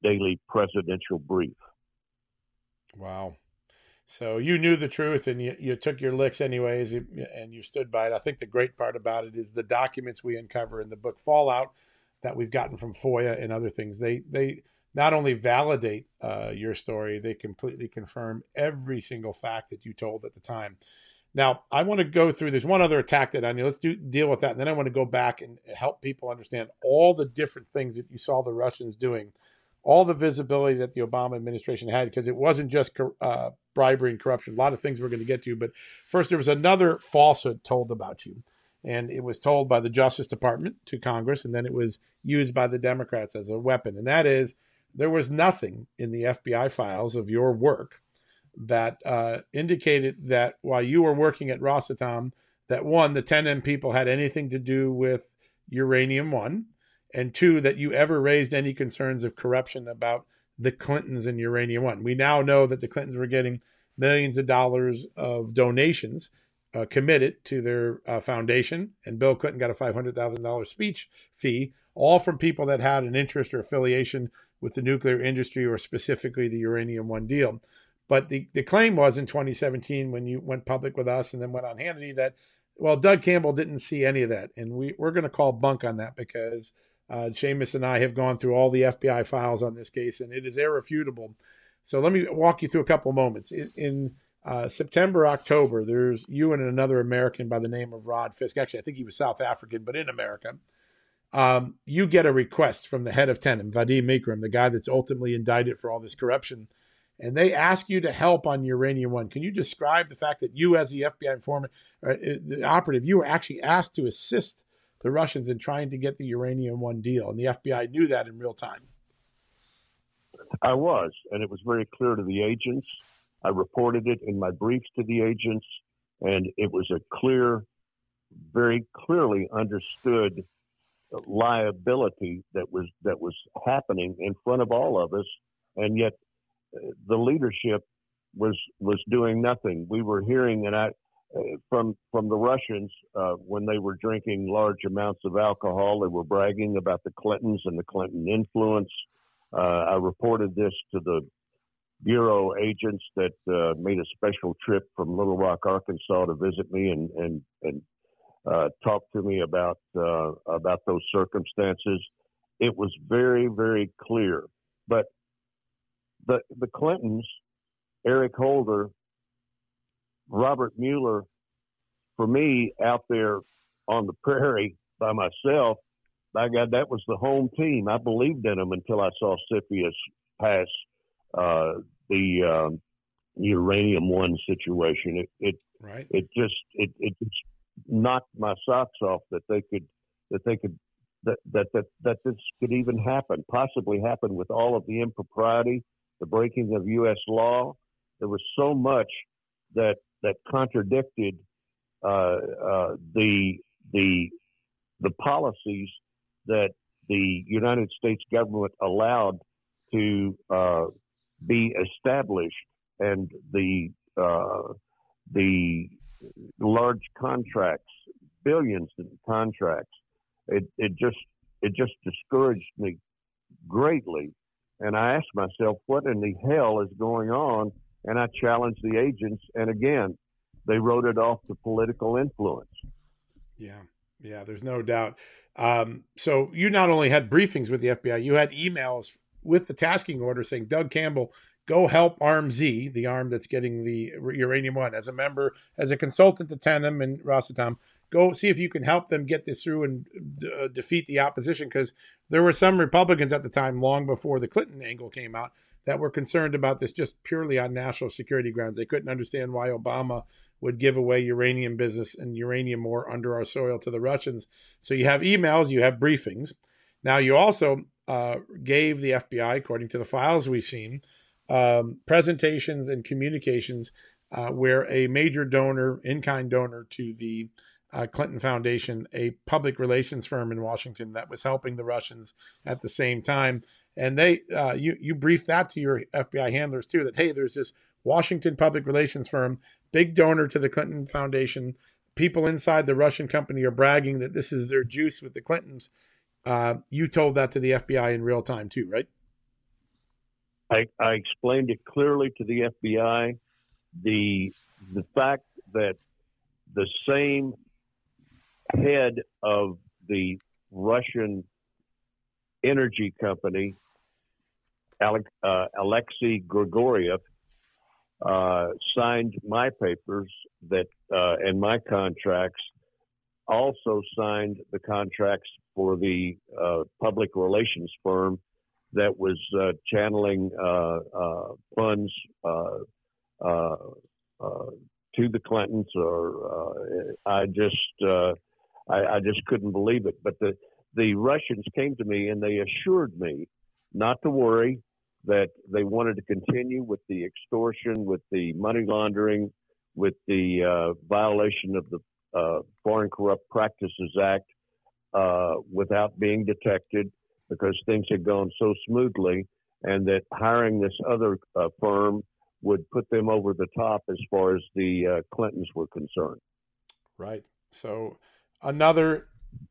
daily presidential brief. Wow. So you knew the truth and you, you took your licks anyways and you stood by it. I think the great part about it is the documents we uncover in the book Fallout that we've gotten from FOIA and other things. They they not only validate uh, your story, they completely confirm every single fact that you told at the time. Now, I want to go through. There's one other attack that I need. Let's do deal with that, and then I want to go back and help people understand all the different things that you saw the Russians doing all the visibility that the Obama administration had because it wasn't just uh, bribery and corruption. A lot of things we're going to get to. But first, there was another falsehood told about you. And it was told by the Justice Department to Congress, and then it was used by the Democrats as a weapon. And that is there was nothing in the FBI files of your work that uh, indicated that while you were working at Rosatom, that one, the Tenam people had anything to do with uranium one, and two, that you ever raised any concerns of corruption about the Clintons and Uranium One. We now know that the Clintons were getting millions of dollars of donations uh, committed to their uh, foundation, and Bill Clinton got a $500,000 speech fee, all from people that had an interest or affiliation with the nuclear industry or specifically the Uranium One deal. But the, the claim was in 2017 when you went public with us and then went on Hannity that, well, Doug Campbell didn't see any of that. And we, we're going to call bunk on that because uh, Seamus and I have gone through all the FBI files on this case, and it is irrefutable. So let me walk you through a couple moments. In, in uh, September, October, there's you and another American by the name of Rod Fisk. Actually, I think he was South African, but in America. Um, you get a request from the head of Tenam, Vadim Mikerin, the guy that's ultimately indicted for all this corruption, and they ask you to help on Uranium One. Can you describe the fact that you, as the FBI informant, uh, the operative, you were actually asked to assist the Russians in trying to get the uranium one deal, and the FBI knew that in real time. I was, and it was very clear to the agents. I reported it in my briefs to the agents, and it was a clear, very clearly understood liability that was that was happening in front of all of us, and yet uh, the leadership was was doing nothing. We were hearing, and I uh, from from the Russians uh, when they were drinking large amounts of alcohol. They were bragging about the Clintons and the Clinton influence. Uh, I reported this to the bureau agents that uh, made a special trip from Little Rock, Arkansas, to visit me and and and uh, talk to me about uh, about those circumstances. It was very very clear, but the the Clintons, Eric Holder Robert Mueller, for me, out there on the prairie by myself, by God, that was the home team. I believed in them until I saw CFIUS pass uh, the um, uranium one situation. It it right. it just it it just knocked my socks off that they could that they could that that that that this could even happen, possibly happen with all of the impropriety, the breaking of U.S. law. There was so much that that contradicted uh, uh, the the the policies that the United States government allowed to uh, be established and the uh, the large contracts, billions in contracts. It it just it just discouraged me greatly, and I asked myself, what in the hell is going on? And I challenged the agents, and again, they wrote it off to political influence. Yeah, yeah, there's no doubt. Um, so you not only had briefings with the FBI, you had emails with the tasking order saying, Doug Campbell, go help ARMZ, the arm that's getting the uranium one, as a member, as a consultant to Tenam and Rosatom. Go see if you can help them get this through and uh, defeat the opposition because there were some Republicans at the time, long before the Clinton angle came out, that were concerned about this just purely on national security grounds. They couldn't understand why Obama would give away uranium business and uranium ore under our soil to the Russians. So you have emails, you have briefings. Now you also uh, gave the FBI, according to the files we've seen, um, presentations and communications uh, where a major donor, in kind donor to the uh, Clinton Foundation, a public relations firm in Washington that was helping the Russians at the same time. And they, uh, you, you briefed that to your FBI handlers too, that hey, there's this Washington public relations firm, big donor to the Clinton Foundation. People inside the Russian company are bragging that this is their juice with the Clintons. Uh, you told that to the FBI in real time too, right? I, I explained it clearly to the FBI. The the fact that the same head of the Russian energy company, Alec, uh, Alexei Grigoriev, uh, signed my papers that uh, and my contracts. Also signed the contracts for the uh, public relations firm that was uh, channeling uh, funds to the Clintons. Or I just I, I just couldn't believe it. But the the Russians came to me and they assured me not to worry that they wanted to continue with the extortion, with the money laundering, with the uh, violation of the uh, Foreign Corrupt Practices Act uh, without being detected because things had gone so smoothly, and that hiring this other uh, firm would put them over the top as far as the uh, Clintons were concerned. Right. So another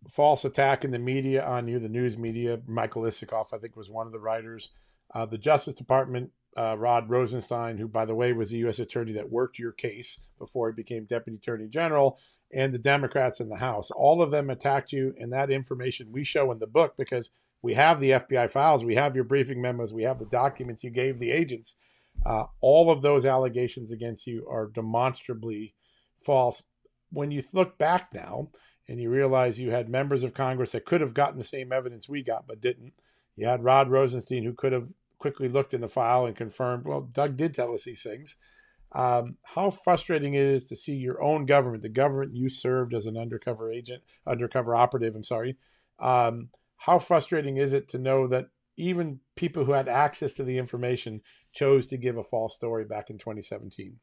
false attack in the media on you, the news media. Michael Isikoff, I think, was one of the writers. Uh, the Justice Department, uh, Rod Rosenstein, who, by the way, was the U.S. attorney that worked your case before he became Deputy Attorney General, and the Democrats in the House. All of them attacked you, and that information we show in the book because we have the FBI files, we have your briefing memos, we have the documents you gave the agents. Uh, all of those allegations against you are demonstrably false. When you look back now, and you realize you had members of Congress that could have gotten the same evidence we got but didn't. You had Rod Rosenstein who could have quickly looked in the file and confirmed, well, Doug did tell us these things. Um, how frustrating it is to see your own government, the government you served as an undercover agent, undercover operative, I'm sorry. Um, how frustrating is it to know that even people who had access to the information chose to give a false story back in 2017?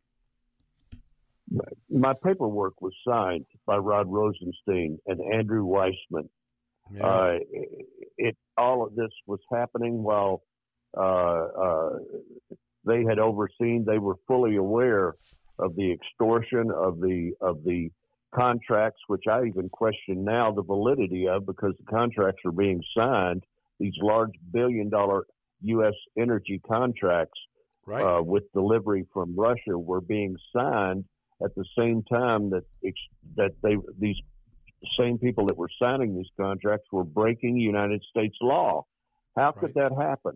My paperwork was signed by Rod Rosenstein and Andrew Weissmann. Yeah. Uh, it all of this was happening while uh, uh, they had overseen. They were fully aware of the extortion of the of the contracts, which I even question now the validity of because the contracts are being signed. These large billion dollar U.S. energy contracts right. Uh, with delivery from Russia were being signed at the same time that that they these same people that were signing these contracts were breaking United States law. How could right. that happen?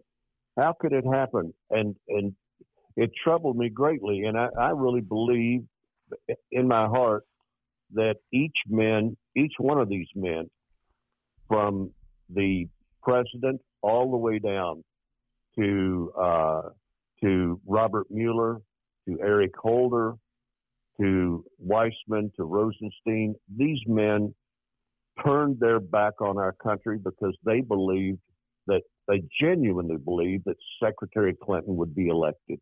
How could it happen? And and it troubled me greatly. And I, I really believe in my heart that each man, each one of these men, from the president all the way down to uh, to Robert Mueller, to Eric Holder, to Weissmann, to Rosenstein, these men turned their back on our country because they believed that they genuinely believed that Secretary Clinton would be elected.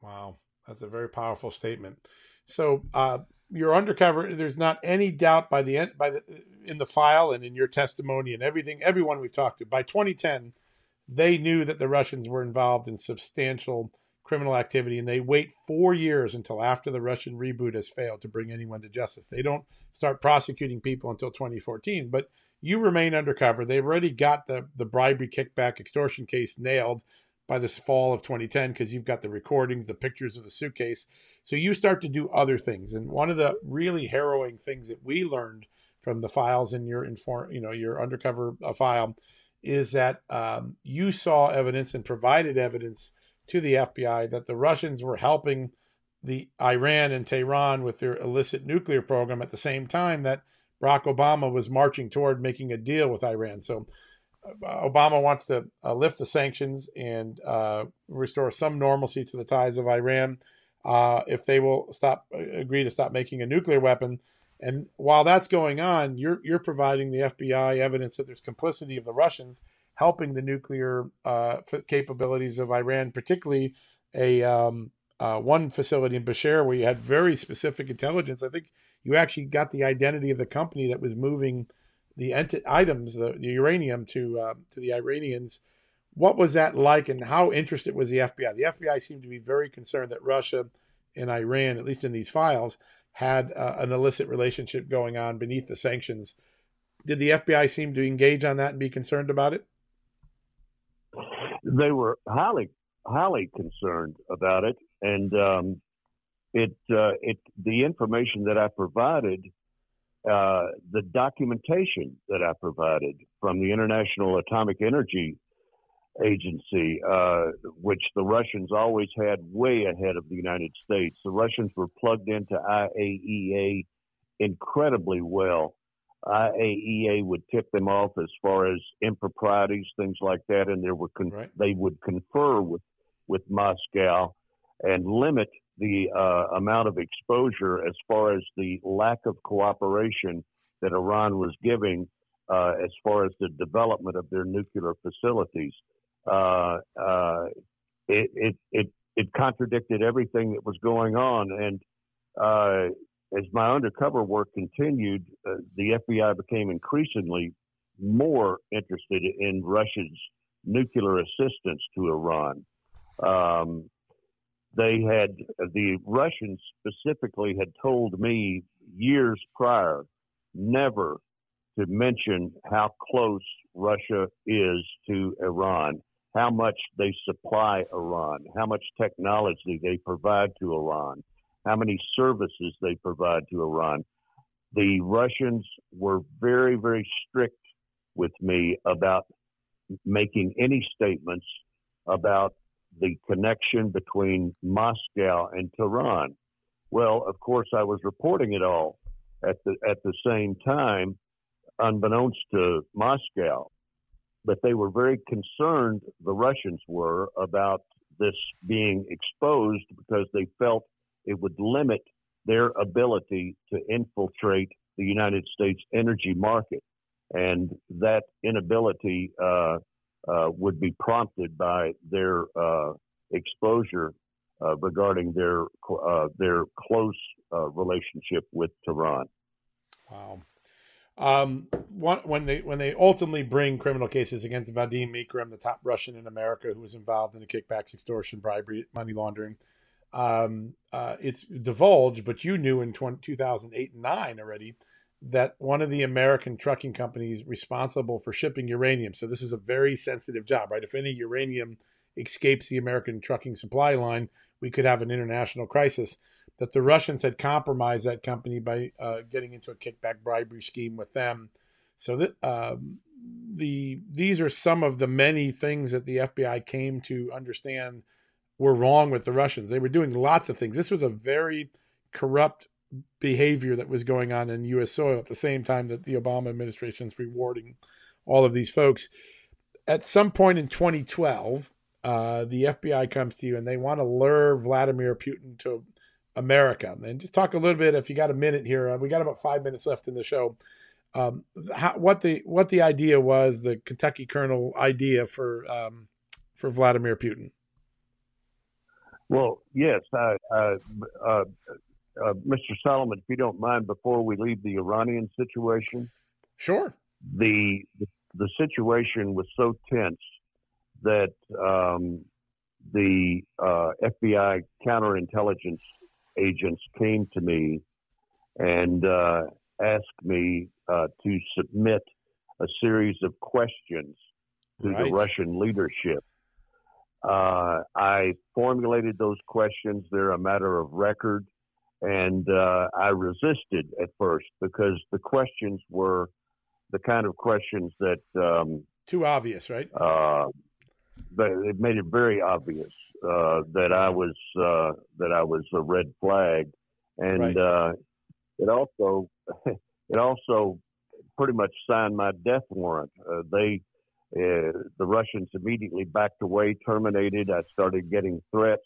Wow, that's a very powerful statement. So uh, you're undercover. There's not any doubt by the end by the in the file and in your testimony and everything, everyone we've talked to, by 2010, they knew that the Russians were involved in substantial criminal activity, and they wait four years until after the Russian reboot has failed to bring anyone to justice. They don't start prosecuting people until 2014, but you remain undercover. They've already got the, the bribery, kickback, extortion case nailed by this fall of 2010 because you've got the recordings, the pictures of the suitcase. So you start to do other things. And one of the really harrowing things that we learned from the files in your inform, you know, your undercover uh, file is that um, you saw evidence and provided evidence to the FBI that the Russians were helping the Iran and Tehran with their illicit nuclear program at the same time that Barack Obama was marching toward making a deal with Iran. So uh, Obama wants to uh, lift the sanctions and uh, restore some normalcy to the ties of Iran uh, if they will stop uh, agree to stop making a nuclear weapon. And while that's going on, you're you're providing the FBI evidence that there's complicity of the Russians helping the nuclear uh, capabilities of Iran, particularly a um, uh, one facility in Bushehr where you had very specific intelligence. I think you actually got the identity of the company that was moving the items, the, the, uranium, to uh, to the Iranians. What was that like, and how interested was the FBI? The FBI seemed to be very concerned that Russia and Iran, at least in these files, had uh, an illicit relationship going on beneath the sanctions. Did the FBI seem to engage on that and be concerned about it? They were highly highly concerned about it, and um, it uh, it the information that I provided, uh, the documentation that I provided from the International Atomic Energy Agency, uh, which the Russians always had way ahead of the United States. The Russians were plugged into IAEA incredibly well IAEA would tip them off as far as improprieties, things like that, and there were con- right. they would confer with with Moscow and limit the uh, amount of exposure as far as the lack of cooperation that Iran was giving uh, as far as the development of their nuclear facilities. Uh, uh it, it, it, it contradicted everything that was going on, and uh, as my undercover work continued, uh, the FBI became increasingly more interested in Russia's nuclear assistance to Iran. Um, they had the Russians specifically had told me years prior never to mention how close Russia is to Iran, how much they supply Iran, how much technology they provide to Iran how many services they provide to Iran. The Russians were very, very strict with me about making any statements about the connection between Moscow and Tehran. Well, of course, I was reporting it all at the at the same time, unbeknownst to Moscow. But they were very concerned, the Russians were, about this being exposed because they felt it would limit their ability to infiltrate the United States energy market. And that inability uh, uh, would be prompted by their uh, exposure uh, regarding their uh, their close uh, relationship with Tehran. Wow. Um, when they when they ultimately bring criminal cases against Vadim Mikerin, the top Russian in America who was involved in the kickbacks, extortion, bribery, money laundering, um, uh, it's divulged, but you knew in 20, 2008 and 9 already that one of the American trucking companies responsible for shipping uranium. So this is a very sensitive job, right? If any uranium escapes the American trucking supply line, we could have an international crisis. That the Russians had compromised that company by uh, getting into a kickback bribery scheme with them. So that um, the these are some of the many things that the FBI came to understand were wrong with the Russians. They were doing lots of things. This was a very corrupt behavior that was going on in U.S. soil at the same time that the Obama administration is rewarding all of these folks. At some point in 2012, uh, the FBI comes to you and they want to lure Vladimir Putin to America. And just talk a little bit, if you got a minute here, uh, we got about five minutes left in the show. Um, how, what the what the idea was, the Kentucky Colonel idea for um, for Vladimir Putin. Well, yes, uh, uh, uh, Mr. Solomon, if you don't mind, before we leave the Iranian situation, Sure. The the situation was so tense that um, the uh, FBI counterintelligence agents came to me and uh, asked me uh, to submit a series of questions to right. the Russian leadership. Uh, I formulated those questions. They're a matter of record. And uh, I resisted at first because the questions were the kind of questions that. Um, Too obvious, right? Uh, but it made it very obvious uh, that I was uh, that I was a red flag, and right. uh, it also it also pretty much signed my death warrant. Uh, they uh, the Russians immediately backed away, terminated. I started getting threats,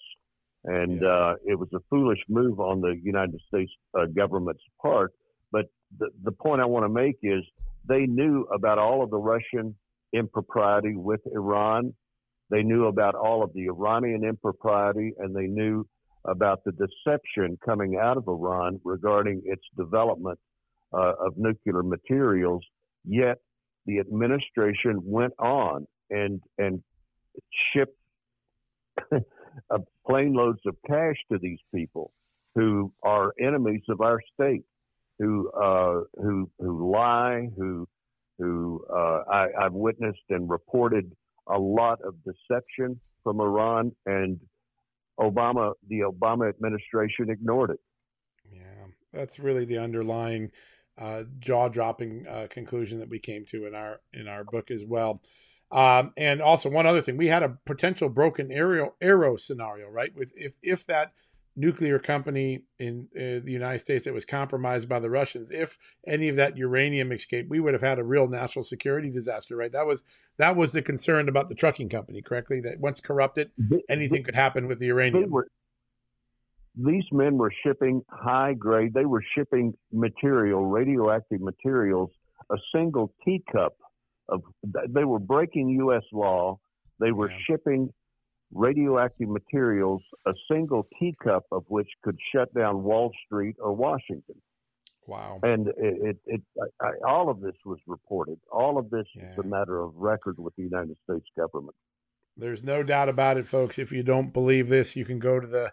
and yeah. Uh, it was a foolish move on the United States government's part. But the, the point I want to make is they knew about all of the Russian impropriety with Iran they knew about all of the Iranian impropriety and they knew about the deception coming out of Iran regarding its development uh, of nuclear materials. Yet the administration went on and and shipped plane loads of cash to these people who are enemies of our state, who uh, who who lie, who who uh, I, I've witnessed and reported a lot of deception from Iran, and Obama, the Obama administration ignored it. Yeah, that's really the underlying uh, jaw-dropping uh, conclusion that we came to in our in our book as well. Um, and also one other thing, we had a potential broken arrow arrow scenario, right? With if if that nuclear company in uh, the United States that was compromised by the Russians, if any of that uranium escaped, we would have had a real national security disaster, right? That was that was the concern about the trucking company, correctly? That once corrupted, anything could happen with the uranium. Were, these men were shipping high grade. They were shipping material, radioactive materials, a single teacup of. They were breaking U.S. law. They were yeah. shipping radioactive materials, a single teacup of which could shut down Wall Street or Washington. Wow. And it, it, it I, all of this was reported. All of this yeah. is a matter of record with the United States government. There's no doubt about it, folks. If you don't believe this, you can go to the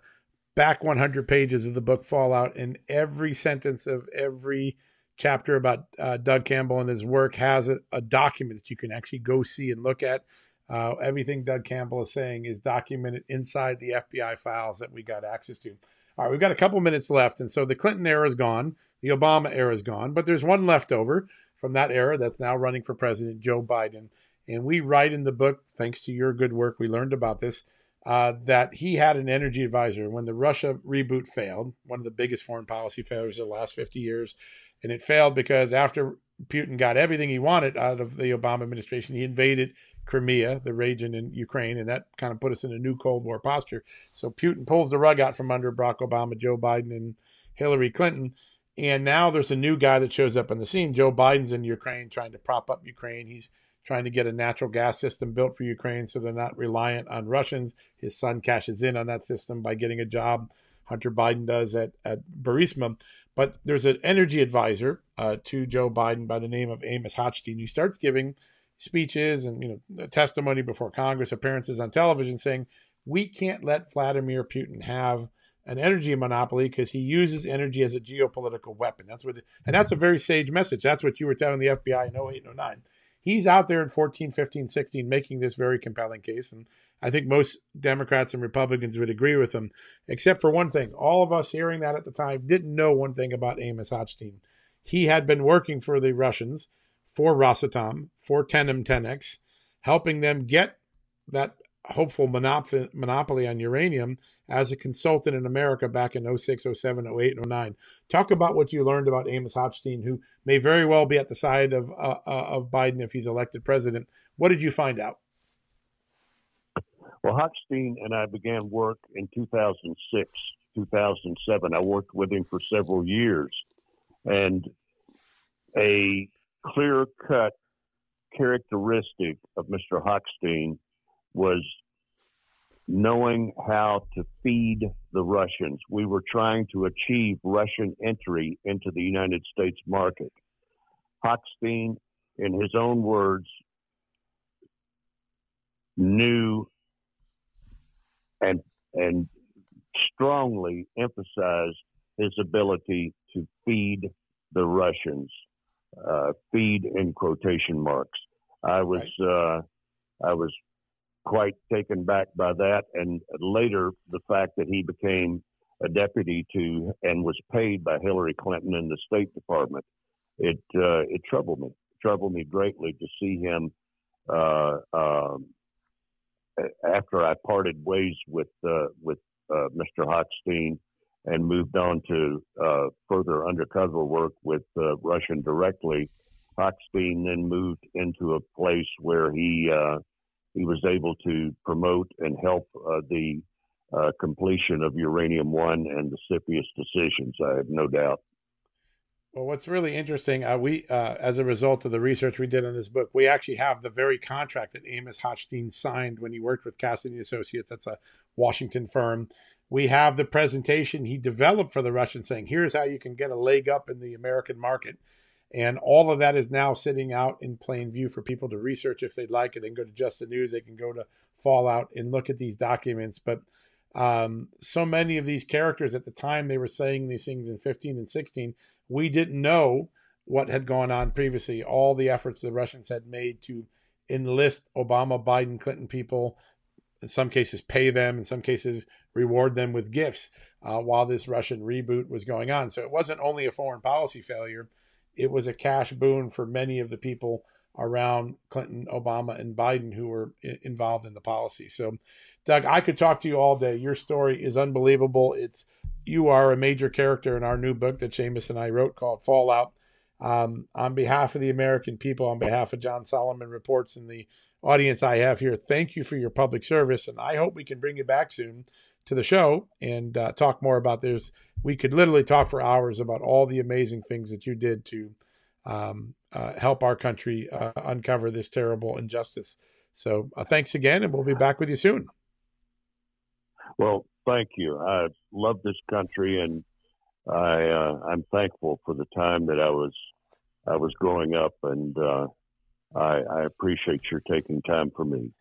back 100 pages of the book Fallout, and every sentence of every chapter about uh, Doug Campbell and his work has a, a document that you can actually go see and look at. Uh, everything Doug Campbell is saying is documented inside the FBI files that we got access to. All right, we've got a couple minutes left. And so the Clinton era is gone, the Obama era is gone, but there's one left over from that era that's now running for president, Joe Biden. And we write in the book, thanks to your good work, we learned about this, uh, that he had an energy advisor when the Russia reboot failed, one of the biggest foreign policy failures of the last 50 years. And it failed because after Putin got everything he wanted out of the Obama administration, he invaded Crimea, the region in Ukraine, and that kind of put us in a new Cold War posture. So Putin pulls the rug out from under Barack Obama, Joe Biden, and Hillary Clinton. And now there's a new guy that shows up on the scene. Joe Biden's in Ukraine trying to prop up Ukraine. He's trying to get a natural gas system built for Ukraine so they're not reliant on Russians. His son cashes in on that system by getting a job. Hunter Biden does at, at Burisma. But there's an energy advisor uh, to Joe Biden by the name of Amos Hochstein who starts giving speeches and you know testimony before Congress, appearances on television, saying we can't let Vladimir Putin have an energy monopoly because he uses energy as a geopolitical weapon. That's what, and that's a very sage message. That's what you were telling the FBI in 08 and 09. He's out there in 14, 15, 16 making this very compelling case. And I think most Democrats and Republicans would agree with him, except for one thing. All of us hearing that at the time didn't know one thing about Amos Hochstein. He had been working for the Russians for Rosatom, for Tenam Tenex, helping them get that hopeful monop- monopoly on uranium as a consultant in America back in 06, 07, 08, and 09. Talk about what you learned about Amos Hochstein, who may very well be at the side of, uh, uh, of Biden if he's elected president. What did you find out? Well, Hochstein and I began work in 2006, 2007. I worked with him for several years. And a clear cut characteristic of Mr. Hochstein was knowing how to feed the Russians. We were trying to achieve Russian entry into the United States market. Hochstein, in his own words, knew and and strongly emphasized his ability to feed the Russians, uh, feed in quotation marks. I was right. uh, I was quite taken back by that, and later the fact that he became a deputy to and was paid by Hillary Clinton in the State Department. It uh, it troubled me, troubled me greatly to see him uh, um, after I parted ways with uh, with uh, Mr. Hochstein and moved on to uh, further undercover work with uh, Russian directly. Hochstein then moved into a place where he he was able to promote and help uh, the uh, completion of Uranium One and the CFIUS decisions. I have no doubt. Well, what's really interesting, uh, we uh, as a result of the research we did on this book, we actually have the very contract that Amos Hochstein signed when he worked with Cassidy Associates. That's a Washington firm. We have the presentation he developed for the Russians, saying, "Here's how you can get a leg up in the American market." And all of that is now sitting out in plain view for people to research if they'd like. And they can go to Just the News, they can go to Fallout and look at these documents. But um, so many of these characters at the time they were saying these things in 15 and 16, we didn't know what had gone on previously. All the efforts the Russians had made to enlist Obama, Biden, Clinton people, in some cases pay them, in some cases reward them with gifts uh, while this Russian reboot was going on. So it wasn't only a foreign policy failure it was a cash boon for many of the people around Clinton, Obama, and Biden who were involved in the policy. So, Doug, I could talk to you all day. Your story is unbelievable. It's you are a major character in our new book that Seamus and I wrote called Fallout. Um, on behalf of the American people, on behalf of John Solomon Reports and the audience I have here, thank you for your public service, and I hope we can bring you back soon to the show and uh, talk more about this. We could literally talk for hours about all the amazing things that you did to um, uh, help our country uh, uncover this terrible injustice. So uh, thanks again, and we'll be back with you soon. Well, thank you. I love this country, and I uh, I'm thankful for the time that I was I was growing up, and uh, I, I appreciate your taking time for me.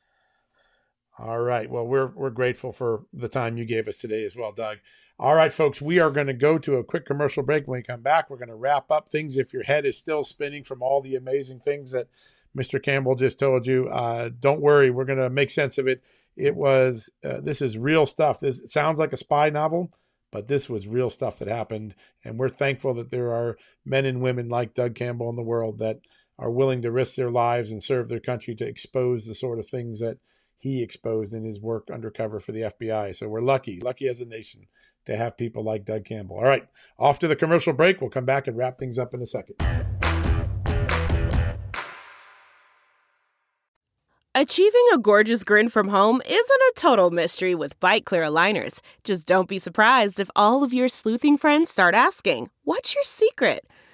All right. Well, we're we're grateful for the time you gave us today as well, Doug. All right, folks, we are going to go to a quick commercial break. When we come back, we're going to wrap up things. If your head is still spinning from all the amazing things that Mr. Campbell just told you, uh, don't worry. We're going to make sense of it. It was uh, this is real stuff. This sounds like a spy novel, but this was real stuff that happened, and we're thankful that there are men and women like Doug Campbell in the world that are willing to risk their lives and serve their country to expose the sort of things that he exposed in his work undercover for the FBI. So we're lucky, lucky as a nation to have people like Doug Campbell. All right, off to the commercial break. We'll come back and wrap things up in a second. Achieving a gorgeous grin from home isn't a total mystery with Byte clear aligners. Just don't be surprised if all of your sleuthing friends start asking, What's your secret?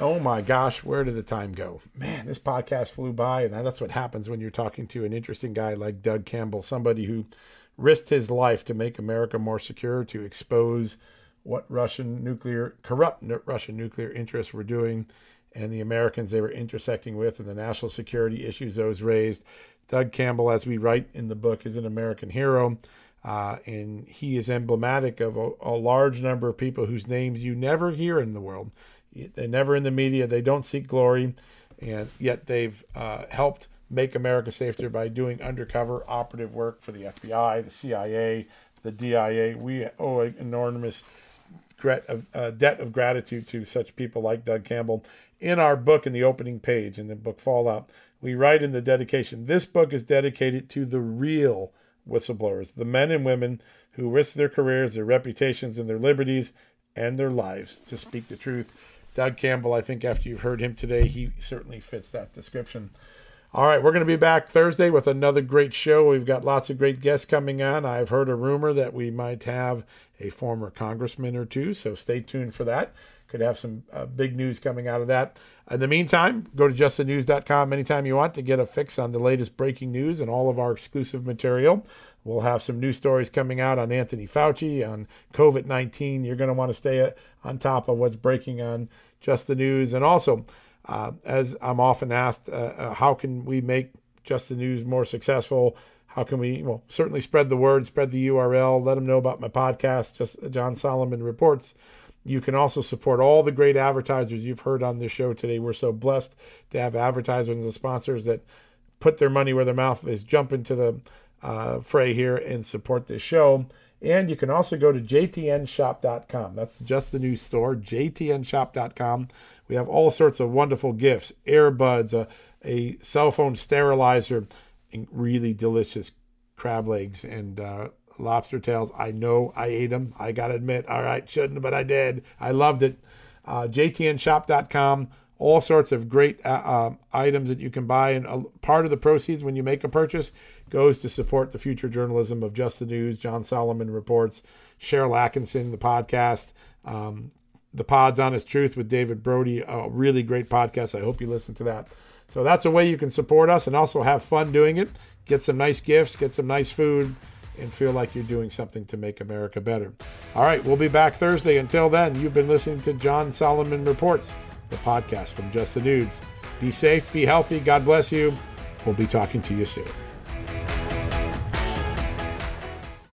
Oh my gosh, where did the time go? Man, this podcast flew by, and that's what happens when you're talking to an interesting guy like Doug Campbell, somebody who risked his life to make America more secure, to expose what Russian nuclear, corrupt Russian nuclear interests were doing, and the Americans they were intersecting with, and the national security issues those raised. Doug Campbell, as we write in the book, is an American hero. Uh, and he is emblematic of a, a large number of people whose names you never hear in the world they're never in the media. They don't seek glory, and yet they've uh, helped make America safer by doing undercover operative work for the FBI, the CIA, the DIA. We owe an enormous uh, debt of gratitude to such people like Doug Campbell. In our book, in the opening page, in the book Fallout, we write in the dedication this book is dedicated to the real whistleblowers, the men and women who risk their careers, their reputations, and their liberties and their lives to speak the truth Doug Campbell, I think after you've heard him today, he certainly fits that description. All right, we're going to be back Thursday with another great show. We've got lots of great guests coming on. I've heard a rumor that we might have a former congressman or two, so stay tuned for that. Could have some uh, big news coming out of that. In the meantime, go to justthenews.com anytime you want to get a fix on the latest breaking news and all of our exclusive material. We'll have some new stories coming out on Anthony Fauci, on COVID 19. You're going to want to stay on top of what's breaking on Just the News. And also, uh, as I'm often asked, uh, uh, how can we make Just the News more successful? How can we, well, certainly spread the word, spread the URL, let them know about my podcast, just John Solomon Reports. You can also support all the great advertisers you've heard on this show today. We're so blessed to have advertisers and sponsors that put their money where their mouth is, jump into the uh, fray here and support this show. And you can also go to jtnshop.com. That's just the new store, jtnshop.com. We have all sorts of wonderful gifts earbuds, a, a cell phone sterilizer, and really delicious crab legs and uh, lobster tails. I know I ate them. I got to admit, all right, shouldn't, but I did. I loved it. Uh, jtnshop.com all sorts of great uh, uh, items that you can buy. And a part of the proceeds when you make a purchase goes to support the future journalism of Just the News, John Solomon Reports, Sharyl Attkisson, the podcast, um, The Pod's Honest Truth with David Brody, a really great podcast. I hope you listen to that. So that's a way you can support us and also have fun doing it. Get some nice gifts, get some nice food, and feel like you're doing something to make America better. All right, we'll be back Thursday. Until then, you've been listening to John Solomon Reports, the podcast from Just the News. Be safe, be healthy. God bless you. We'll be talking to you soon.